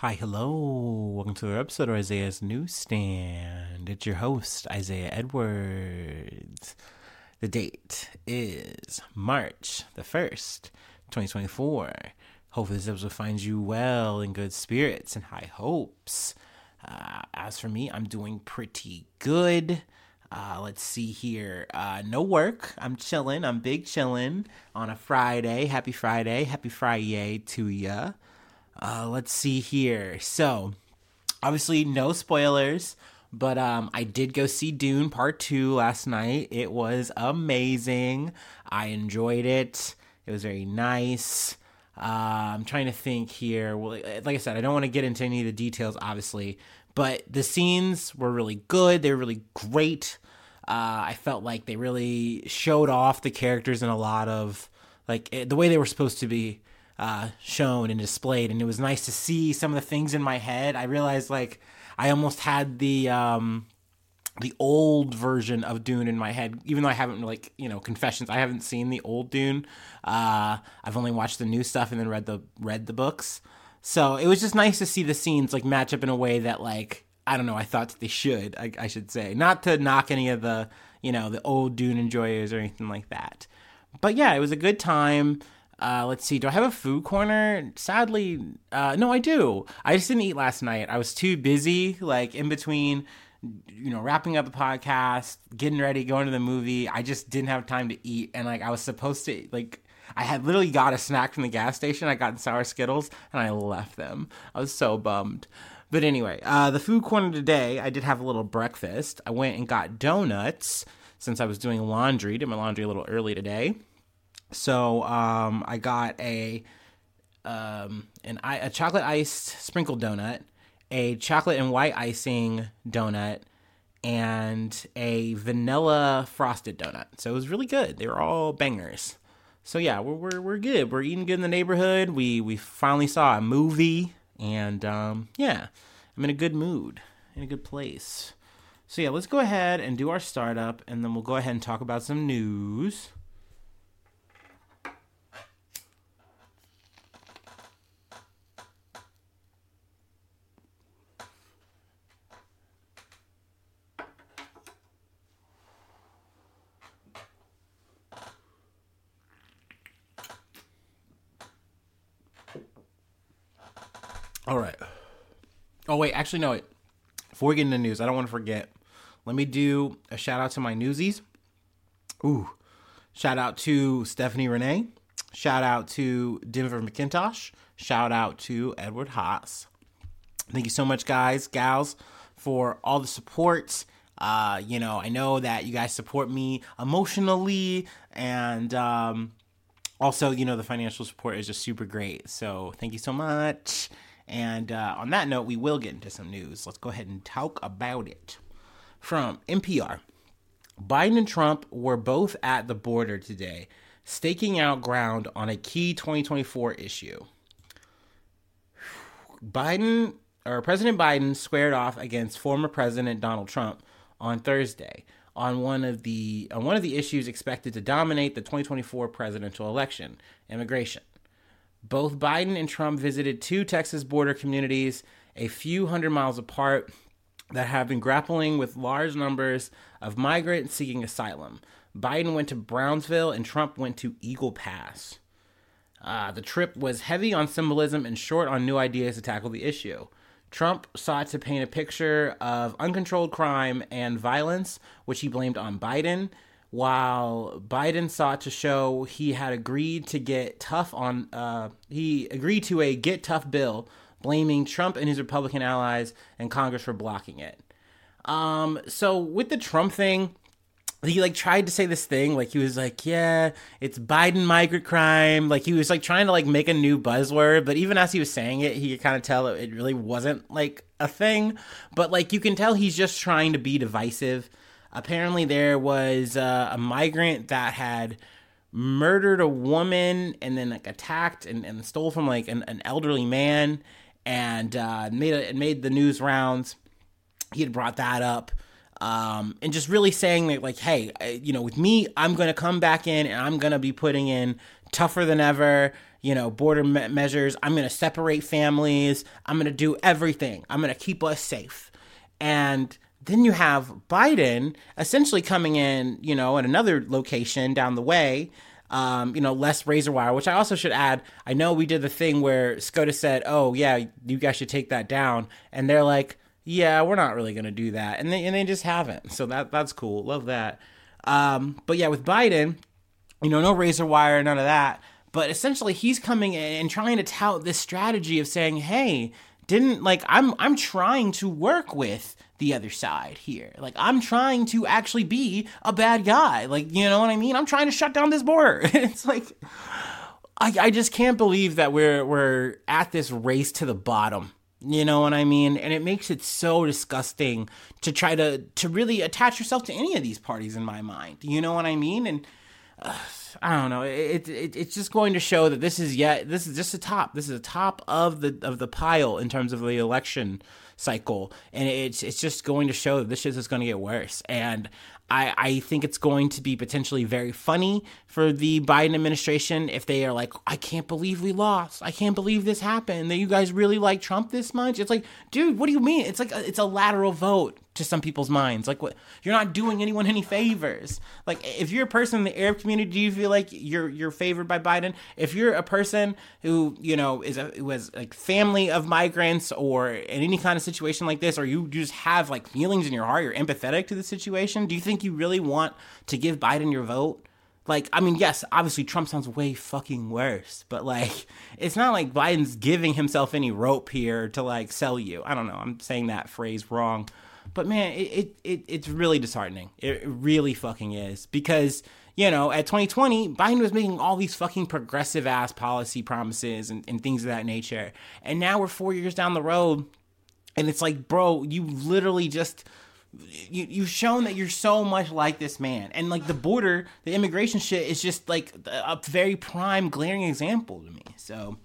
Hi, hello. Welcome to another episode of Isaiah's Newsstand. It's your host, Isaiah Edwards. The date is March the 1st, 2024. Hopefully, this episode finds you well in good spirits and high hopes. Uh, as for me, I'm doing pretty good. Uh, let's see here. Uh, no work. I'm chilling. I'm big chilling on a Friday. Happy Friday. Happy Friday to ya. Uh, let's see here. So, obviously, no spoilers, but um, I did go see Dune Part 2 last night. It was amazing. I enjoyed it. It was very nice. Uh, I'm trying to think here. Well, like I said, I don't want to get into any of the details, obviously, but the scenes were really good. They were really great. Uh, I felt like they really showed off the characters in a lot of like the way they were supposed to be uh, shown and displayed, and it was nice to see some of the things in my head. I realized like I almost had the um, the old version of Dune in my head, even though I haven't like you know confessions. I haven't seen the old Dune. Uh, I've only watched the new stuff and then read the read the books. So it was just nice to see the scenes like match up in a way that like I don't know. I thought they should. I, I should say not to knock any of the you know the old Dune enjoyers or anything like that. But yeah, it was a good time. Uh, let's see. Do I have a food corner? Sadly, uh, no, I do. I just didn't eat last night. I was too busy, like in between, you know, wrapping up the podcast, getting ready, going to the movie. I just didn't have time to eat, and like I was supposed to, like I had literally got a snack from the gas station. I got sour Skittles, and I left them. I was so bummed. But anyway, uh, the food corner today, I did have a little breakfast. I went and got donuts since I was doing laundry. Did my laundry a little early today. So um, I got a um, an a chocolate iced sprinkled donut, a chocolate and white icing donut, and a vanilla frosted donut. So it was really good. They were all bangers. So yeah, we're we're, we're good. We're eating good in the neighborhood. We we finally saw a movie, and um, yeah, I'm in a good mood, in a good place. So yeah, let's go ahead and do our startup, and then we'll go ahead and talk about some news. All right. Oh wait, actually no. Wait. Before we get into news, I don't want to forget. Let me do a shout out to my newsies. Ooh, shout out to Stephanie Renee. Shout out to Denver McIntosh. Shout out to Edward Haas. Thank you so much, guys, gals, for all the support. Uh, you know, I know that you guys support me emotionally and um, also, you know, the financial support is just super great. So thank you so much. And uh, on that note, we will get into some news. Let's go ahead and talk about it. From NPR Biden and Trump were both at the border today, staking out ground on a key 2024 issue. Biden or President Biden squared off against former President Donald Trump on Thursday on one of the on one of the issues expected to dominate the 2024 presidential election, immigration. Both Biden and Trump visited two Texas border communities a few hundred miles apart that have been grappling with large numbers of migrants seeking asylum. Biden went to Brownsville and Trump went to Eagle Pass. Uh, the trip was heavy on symbolism and short on new ideas to tackle the issue. Trump sought to paint a picture of uncontrolled crime and violence, which he blamed on Biden while Biden sought to show he had agreed to get tough on, uh, he agreed to a get tough bill, blaming Trump and his Republican allies and Congress for blocking it. Um, so with the Trump thing, he like tried to say this thing, like he was like, yeah, it's Biden migrant crime. Like he was like trying to like make a new buzzword, but even as he was saying it, he could kind of tell it really wasn't like a thing. But like you can tell he's just trying to be divisive apparently there was uh, a migrant that had murdered a woman and then like attacked and, and stole from like an, an elderly man and uh, made a, made the news rounds. He had brought that up. Um, and just really saying that, like, hey, you know, with me, I'm going to come back in and I'm going to be putting in tougher than ever. you know, border me- measures. I'm going to separate families. I'm going to do everything. I'm going to keep us safe. And then you have Biden essentially coming in, you know, at another location down the way, um, you know, less razor wire, which I also should add. I know we did the thing where SCOTUS said, oh, yeah, you guys should take that down. And they're like, yeah, we're not really going to do that. And they, and they just haven't. So that that's cool. Love that. Um, but yeah, with Biden, you know, no razor wire, none of that. But essentially, he's coming in and trying to tout this strategy of saying, hey, didn't like I'm I'm trying to work with the other side here. Like I'm trying to actually be a bad guy. Like you know what I mean? I'm trying to shut down this border. it's like I I just can't believe that we're we're at this race to the bottom. You know what I mean? And it makes it so disgusting to try to to really attach yourself to any of these parties in my mind. You know what I mean? And I don't know. It, it it's just going to show that this is yet this is just the top. This is the top of the of the pile in terms of the election cycle, and it's it's just going to show that this shit is going to get worse. And I, I think it's going to be potentially very funny for the Biden administration if they are like, I can't believe we lost. I can't believe this happened. That you guys really like Trump this much. It's like, dude, what do you mean? It's like a, it's a lateral vote to some people's minds. Like, what? You're not doing anyone any favors. Like, if you're a person in the Arab community, do you feel like you're you're favored by Biden? If you're a person who you know is a who has like family of migrants or in any kind of situation like this, or you just have like feelings in your heart, you're empathetic to the situation. Do you think you really want to give Biden your vote? Like, I mean, yes, obviously Trump sounds way fucking worse, but like, it's not like Biden's giving himself any rope here to like sell you. I don't know. I'm saying that phrase wrong. But man, it, it, it it's really disheartening. It really fucking is. Because, you know, at 2020, Biden was making all these fucking progressive ass policy promises and, and things of that nature. And now we're four years down the road, and it's like, bro, you literally just you you've shown that you're so much like this man and like the border the immigration shit is just like a very prime glaring example to me so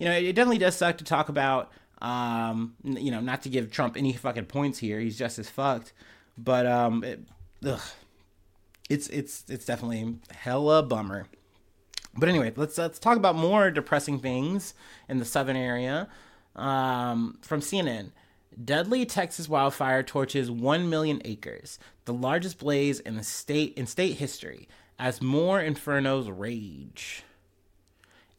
you know it, it definitely does suck to talk about um you know not to give trump any fucking points here he's just as fucked but um it, ugh, it's it's it's definitely hella bummer. But anyway let's let's talk about more depressing things in the southern area um from cnn Deadly Texas wildfire torches 1 million acres, the largest blaze in the state in state history, as more infernos rage.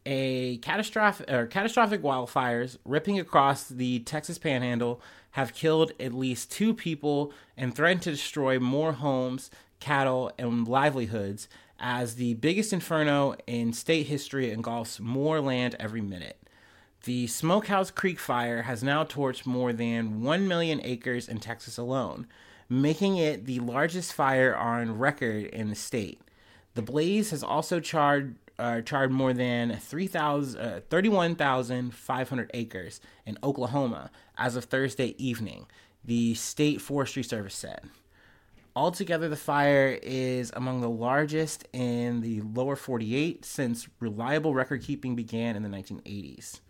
A catastrophic or catastrophic wildfires ripping across the Texas Panhandle have killed at least two people and threatened to destroy more homes, cattle, and livelihoods as the biggest inferno in state history engulfs more land every minute. The Smokehouse Creek fire has now torched more than 1 million acres in Texas alone, making it the largest fire on record in the state. The blaze has also charred, uh, charred more than 3, uh, 31,500 acres in Oklahoma as of Thursday evening, the state forestry service said. Altogether, the fire is among the largest in the lower 48 since reliable record keeping began in the 1980s.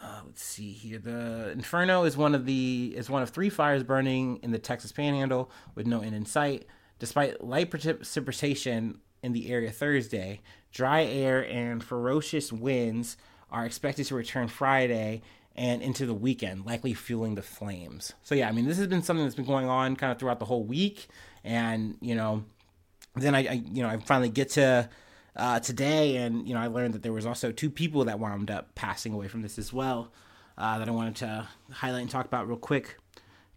Uh, let's see here. The Inferno is one of the is one of three fires burning in the Texas Panhandle with no end in sight. Despite light precipitation in the area Thursday, dry air and ferocious winds are expected to return Friday and into the weekend, likely fueling the flames. So yeah, I mean, this has been something that's been going on kind of throughout the whole week, and you know, then I, I you know I finally get to uh, today, and you know I learned that there was also two people that wound up passing away from this as well. Uh, that I wanted to highlight and talk about real quick.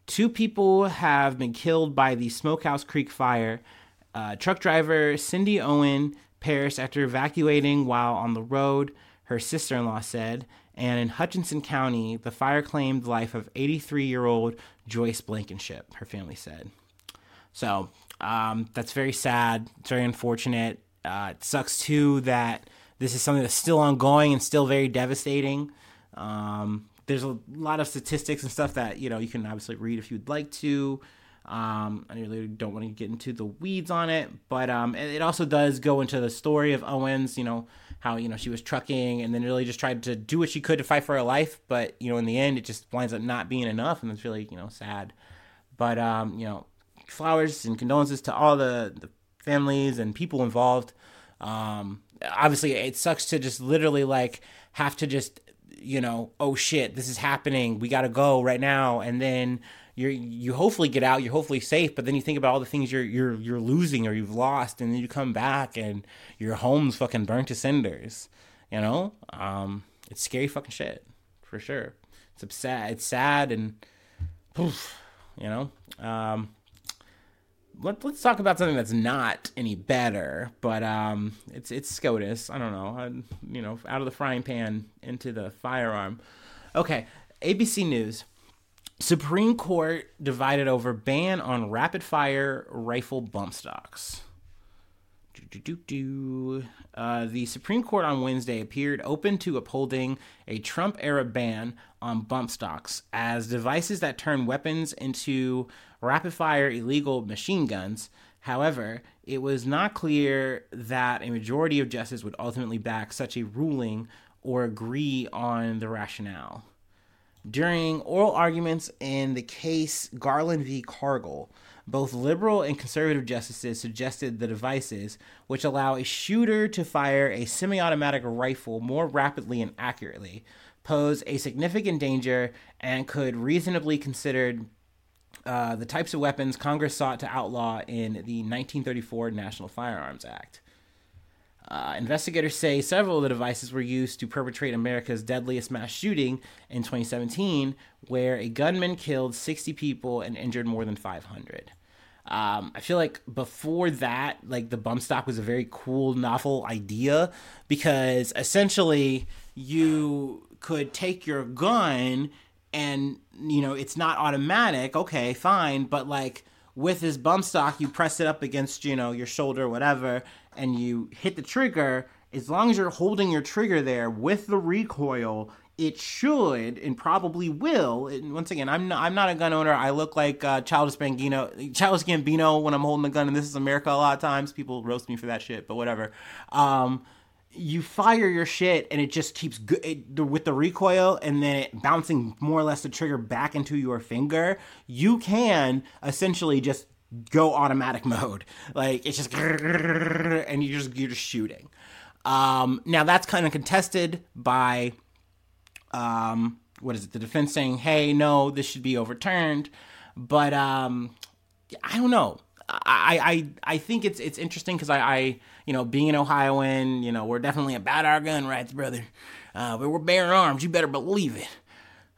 Two people have been killed by the Smokehouse Creek fire. Uh, truck driver Cindy Owen perished after evacuating while on the road, her sister in law said. And in Hutchinson County, the fire claimed the life of 83 year old Joyce Blankenship, her family said. So um, that's very sad. It's very unfortunate. Uh, it sucks too that this is something that's still ongoing and still very devastating. Um, there's a lot of statistics and stuff that you know you can obviously read if you'd like to. Um, I really don't want to get into the weeds on it, but um, it also does go into the story of Owens. You know how you know she was trucking and then really just tried to do what she could to fight for her life, but you know in the end it just winds up not being enough, and it's really you know sad. But um, you know, flowers and condolences to all the, the families and people involved. Um, obviously it sucks to just literally like have to just you know oh shit this is happening we got to go right now and then you you hopefully get out you're hopefully safe but then you think about all the things you're you're you're losing or you've lost and then you come back and your home's fucking burnt to cinders you know um it's scary fucking shit for sure it's sad it's sad and poof, you know um let, us talk about something that's not any better, but um, it's it's SCOTUS. I don't know, I, you know, out of the frying pan into the firearm. Okay, ABC News. Supreme Court divided over ban on rapid fire rifle bump stocks. Uh, the Supreme Court on Wednesday appeared open to upholding a Trump era ban on bump stocks as devices that turn weapons into rapid fire illegal machine guns. However, it was not clear that a majority of justices would ultimately back such a ruling or agree on the rationale. During oral arguments in the case Garland v. Cargill, both liberal and conservative justices suggested the devices, which allow a shooter to fire a semi automatic rifle more rapidly and accurately, pose a significant danger and could reasonably considered uh, the types of weapons Congress sought to outlaw in the 1934 National Firearms Act. Uh, investigators say several of the devices were used to perpetrate America's deadliest mass shooting in 2017, where a gunman killed 60 people and injured more than 500. Um, I feel like before that, like the bump stock was a very cool, novel idea because essentially you could take your gun and you know it's not automatic okay fine but like with this bump stock you press it up against you know your shoulder whatever and you hit the trigger as long as you're holding your trigger there with the recoil it should and probably will. And once again, I'm not, I'm not a gun owner. I look like uh, Childish Gambino, Childish Gambino when I'm holding a gun. And this is America. A lot of times people roast me for that shit, but whatever. Um, you fire your shit and it just keeps go- it, with the recoil and then it bouncing more or less the trigger back into your finger you can essentially just go automatic mode like it's just and you just you're just shooting um, now that's kind of contested by um, what is it the defense saying hey no this should be overturned but um, i don't know I, I I think it's it's interesting because I, I you know being an Ohioan you know we're definitely about our gun rights brother, uh, but we're bearing arms. You better believe it.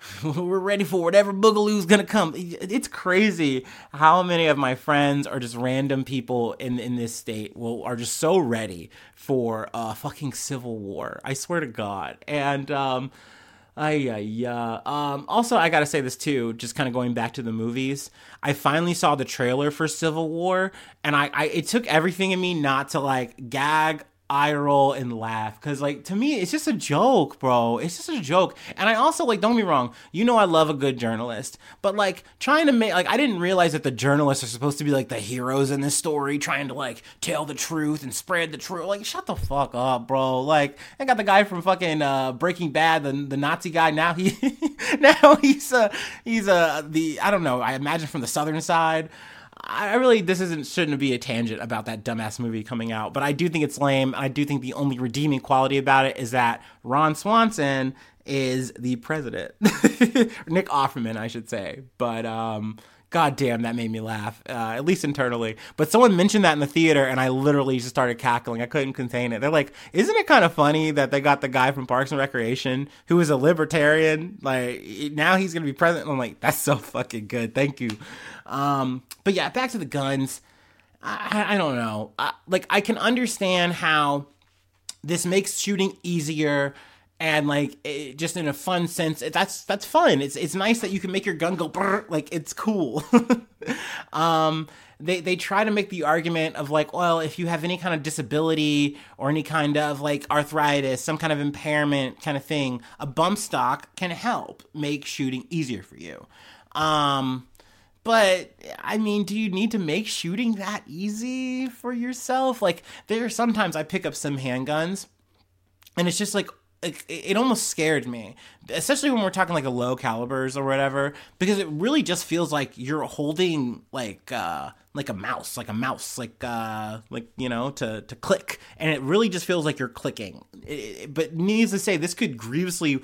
we're ready for whatever boogaloo's gonna come. It's crazy how many of my friends are just random people in in this state will are just so ready for a fucking civil war. I swear to God. And um, Ay, yeah. Um, also, I gotta say this too, just kind of going back to the movies. I finally saw the trailer for Civil War, and I, I it took everything in me not to like gag eye roll and laugh. Because like to me it's just a joke bro. It's just a joke. And i also like don't be wrong you know i love a good journalist. But like trying to make like i didn't realize that the journalists are supposed to be like the heroes in this story trying to like tell the truth and spread the truth. Like shut the fuck up bro. Like i got the guy from fucking uh breaking bad the, the nazi guy. Now he now he's uh he's uh the i don't know i imagine from the southern side I really this isn't shouldn't be a tangent about that dumbass movie coming out, but I do think it's lame. I do think the only redeeming quality about it is that Ron Swanson is the president, Nick Offerman, I should say. But um, God damn, that made me laugh, uh, at least internally. But someone mentioned that in the theater, and I literally just started cackling. I couldn't contain it. They're like, "Isn't it kind of funny that they got the guy from Parks and Recreation who is a libertarian? Like now he's gonna be president." I'm like, "That's so fucking good. Thank you." Um, but yeah, back to the guns. I, I don't know. I, like I can understand how this makes shooting easier and like it, just in a fun sense it, that's that's fun it's it's nice that you can make your gun go brr, like it's cool. Um they they try to make the argument of like well if you have any kind of disability or any kind of like arthritis some kind of impairment kind of thing a bump stock can help make shooting easier for you. Um but I mean, do you need to make shooting that easy for yourself? Like, there are sometimes I pick up some handguns and it's just like it, it almost scared me, especially when we're talking like a low calibers or whatever, because it really just feels like you're holding like uh like a mouse, like a mouse, like uh like you know to to click, and it really just feels like you're clicking. It, it, but needless to say, this could grievously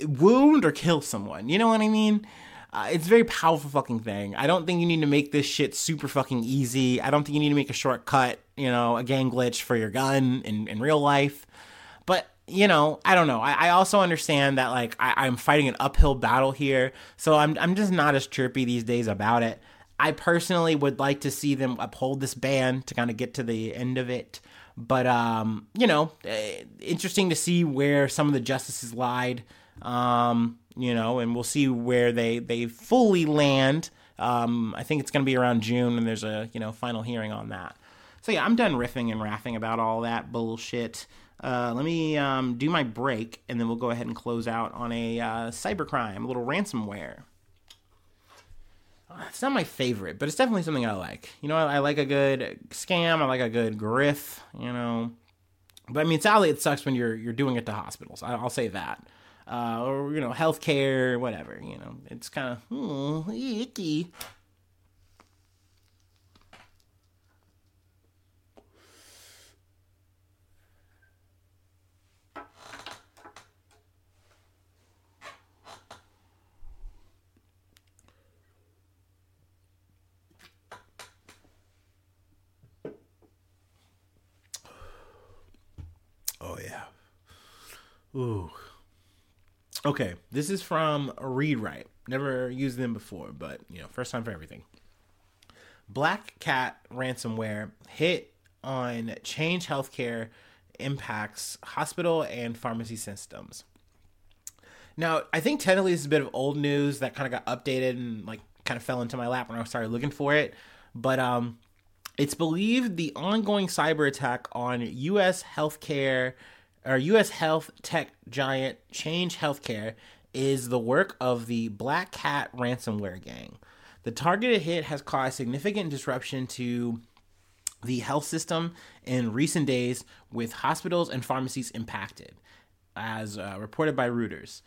wound or kill someone. You know what I mean? Uh, it's a very powerful fucking thing. I don't think you need to make this shit super fucking easy. I don't think you need to make a shortcut, you know, a gang glitch for your gun in, in real life. You know, I don't know. I, I also understand that, like, I, I'm fighting an uphill battle here. So I'm, I'm just not as chirpy these days about it. I personally would like to see them uphold this ban to kind of get to the end of it. But, um, you know, eh, interesting to see where some of the justices lied. Um, you know, and we'll see where they they fully land. Um, I think it's going to be around June, and there's a you know final hearing on that. So yeah, I'm done riffing and raffing about all that bullshit. Uh, let me um, do my break, and then we'll go ahead and close out on a uh, cybercrime, a little ransomware. It's not my favorite, but it's definitely something I like. You know, I, I like a good scam. I like a good griff. You know, but I mean, sadly, it sucks when you're you're doing it to hospitals. I, will say that uh, or you know healthcare, whatever. You know, it's kind of oh, icky. Oh yeah. Ooh. Okay, this is from ReadWrite. Never used them before, but you know, first time for everything. Black Cat ransomware hit on Change Healthcare impacts hospital and pharmacy systems. Now, I think technically this is a bit of old news that kind of got updated and like kind of fell into my lap when I started looking for it. But um, it's believed the ongoing cyber attack on U.S. healthcare our U.S. health tech giant Change Healthcare is the work of the Black Cat ransomware gang. The targeted hit has caused significant disruption to the health system in recent days, with hospitals and pharmacies impacted, as uh, reported by Reuters.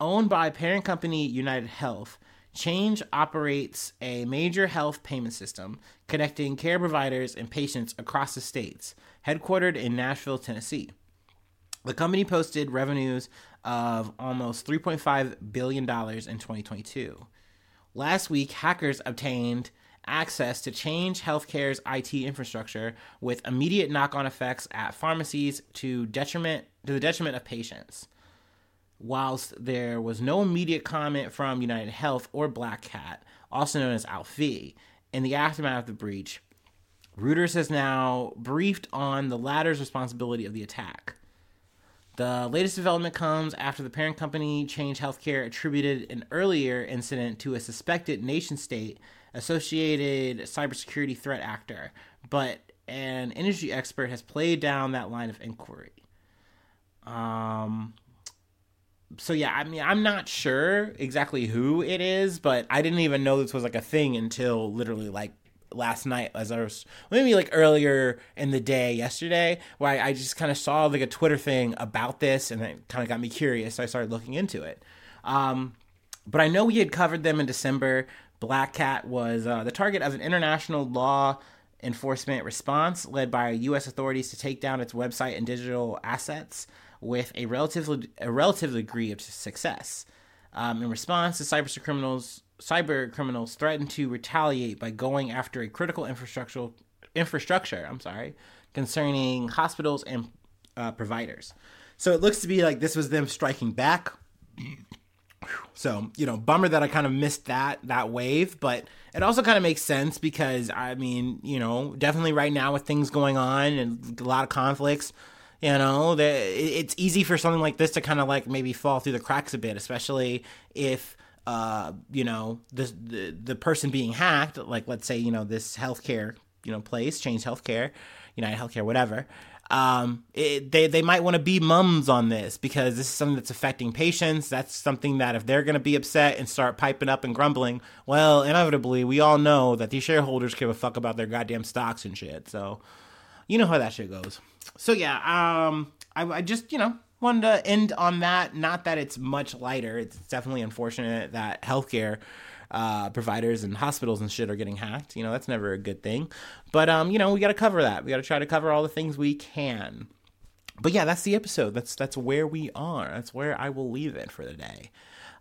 Owned by parent company United Health, Change operates a major health payment system connecting care providers and patients across the states, headquartered in Nashville, Tennessee. The company posted revenues of almost $3.5 billion in 2022. Last week, hackers obtained access to change healthcare's IT infrastructure with immediate knock-on effects at pharmacies to detriment to the detriment of patients. Whilst there was no immediate comment from United Health or Black Cat, also known as ALPHV, in the aftermath of the breach, Reuters has now briefed on the latter's responsibility of the attack. The latest development comes after the parent company Change Healthcare attributed an earlier incident to a suspected nation state associated cybersecurity threat actor, but an industry expert has played down that line of inquiry. Um, so yeah, I mean, I'm not sure exactly who it is, but I didn't even know this was like a thing until literally like last night as I was maybe like earlier in the day yesterday where I, I just kind of saw like a Twitter thing about this and it kind of got me curious. So I started looking into it. Um, but I know we had covered them in December. Black Cat was uh, the target of an international law enforcement response led by U.S. authorities to take down its website and digital assets with a relatively a relative degree of success. Um, in response, the cyber criminals cyber criminals threatened to retaliate by going after a critical infrastructure infrastructure. I'm sorry, concerning hospitals and uh, providers. So it looks to be like this was them striking back. So you know, bummer that I kind of missed that that wave, but it also kind of makes sense because I mean, you know, definitely right now with things going on and a lot of conflicts, you know, that it's easy for something like this to kind of like maybe fall through the cracks a bit, especially if uh, you know, the, the the person being hacked, like let's say, you know, this healthcare, you know, place, Change Healthcare, United Healthcare, whatever. Um, it, they they might want to be mums on this because this is something that's affecting patients. That's something that if they're going to be upset and start piping up and grumbling, well, inevitably, we all know that these shareholders give a fuck about their goddamn stocks and shit. So, you know how that shit goes. So yeah, um, I, I just you know wanted to end on that. Not that it's much lighter. It's definitely unfortunate that healthcare uh, providers and hospitals and shit are getting hacked. You know, that's never a good thing. But um, you know, we got to cover that. We got to try to cover all the things we can. But yeah, that's the episode. That's that's where we are. That's where I will leave it for the day.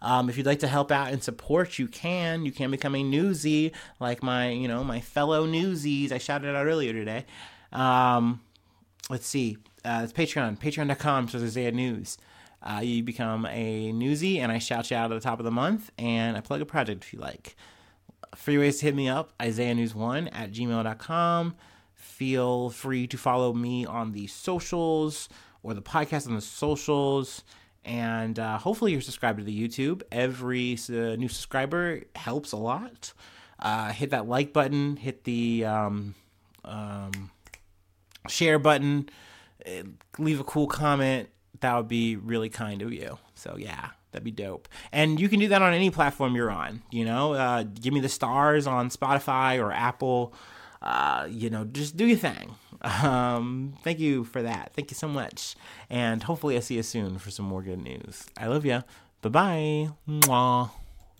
Um, if you'd like to help out and support, you can. You can become a newsie, like my, you know, my fellow newsies. I shouted out earlier today. Um, let's see. Uh, it's Patreon, patreon.com slash Isaiah News. Uh, you become a newsie, and I shout you out at the top of the month, and I plug a project if you like. Free ways to hit me up, Isaiah News one at gmail.com. Feel free to follow me on the socials or the podcast on the socials. And uh, hopefully you're subscribed to the YouTube. Every uh, new subscriber helps a lot. Uh, hit that like button, hit the um, um, share button, uh, leave a cool comment. That would be really kind of you. So, yeah. That'd be dope. And you can do that on any platform you're on. You know, uh, give me the stars on Spotify or Apple. Uh, you know, just do your thing. Um, thank you for that. Thank you so much. And hopefully, I see you soon for some more good news. I love you. Bye bye.